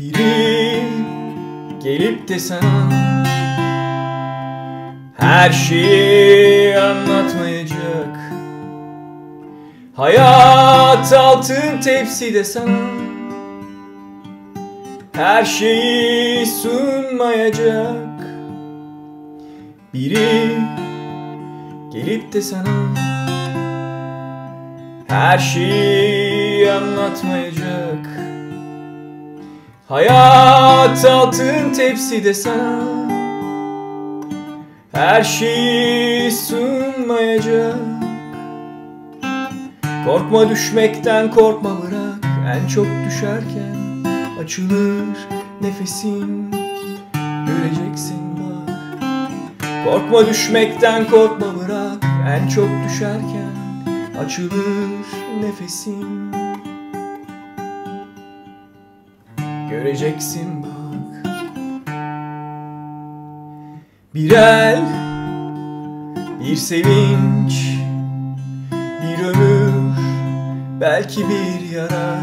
Biri gelip de sana her şeyi anlatmayacak. Hayat altın tepside sana her şeyi sunmayacak. Biri gelip de sana her şeyi anlatmayacak Hayat altın tepside sana Her şeyi sunmayacak Korkma düşmekten korkma bırak. En çok düşerken açılır nefesin. Göreceksin bak. Korkma düşmekten korkma bırak. En çok düşerken açılır nefesin Göreceksin bak. Bir el Bir sevinç Bir ömür Belki bir yara.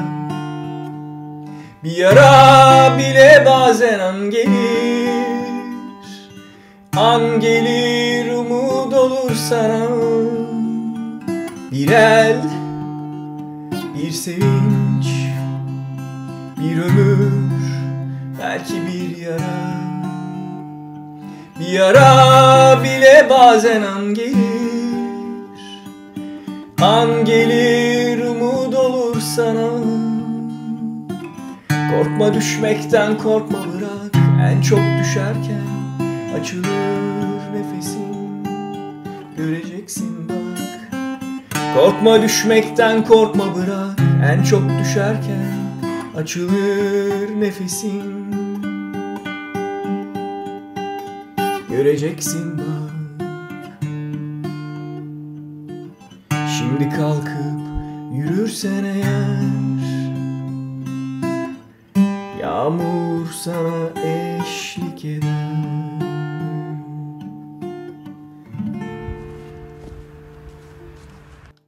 Bir yara bile bazen an gelir. An gelir umut olur sana. Bir el Bir sevinç bir ömür belki bir yara. Bir yara bile bazen an gelir. An gelir umut olur sana. Korkma düşmekten korkma bırak. En çok düşerken açılır nefesin. Göreceksin bak. Korkma düşmekten korkma bırak. En çok düşerken açılır nefesin. Göreceksin bak. Şimdi kalkıp yürürsen eğer Yağmur sana eşlik eder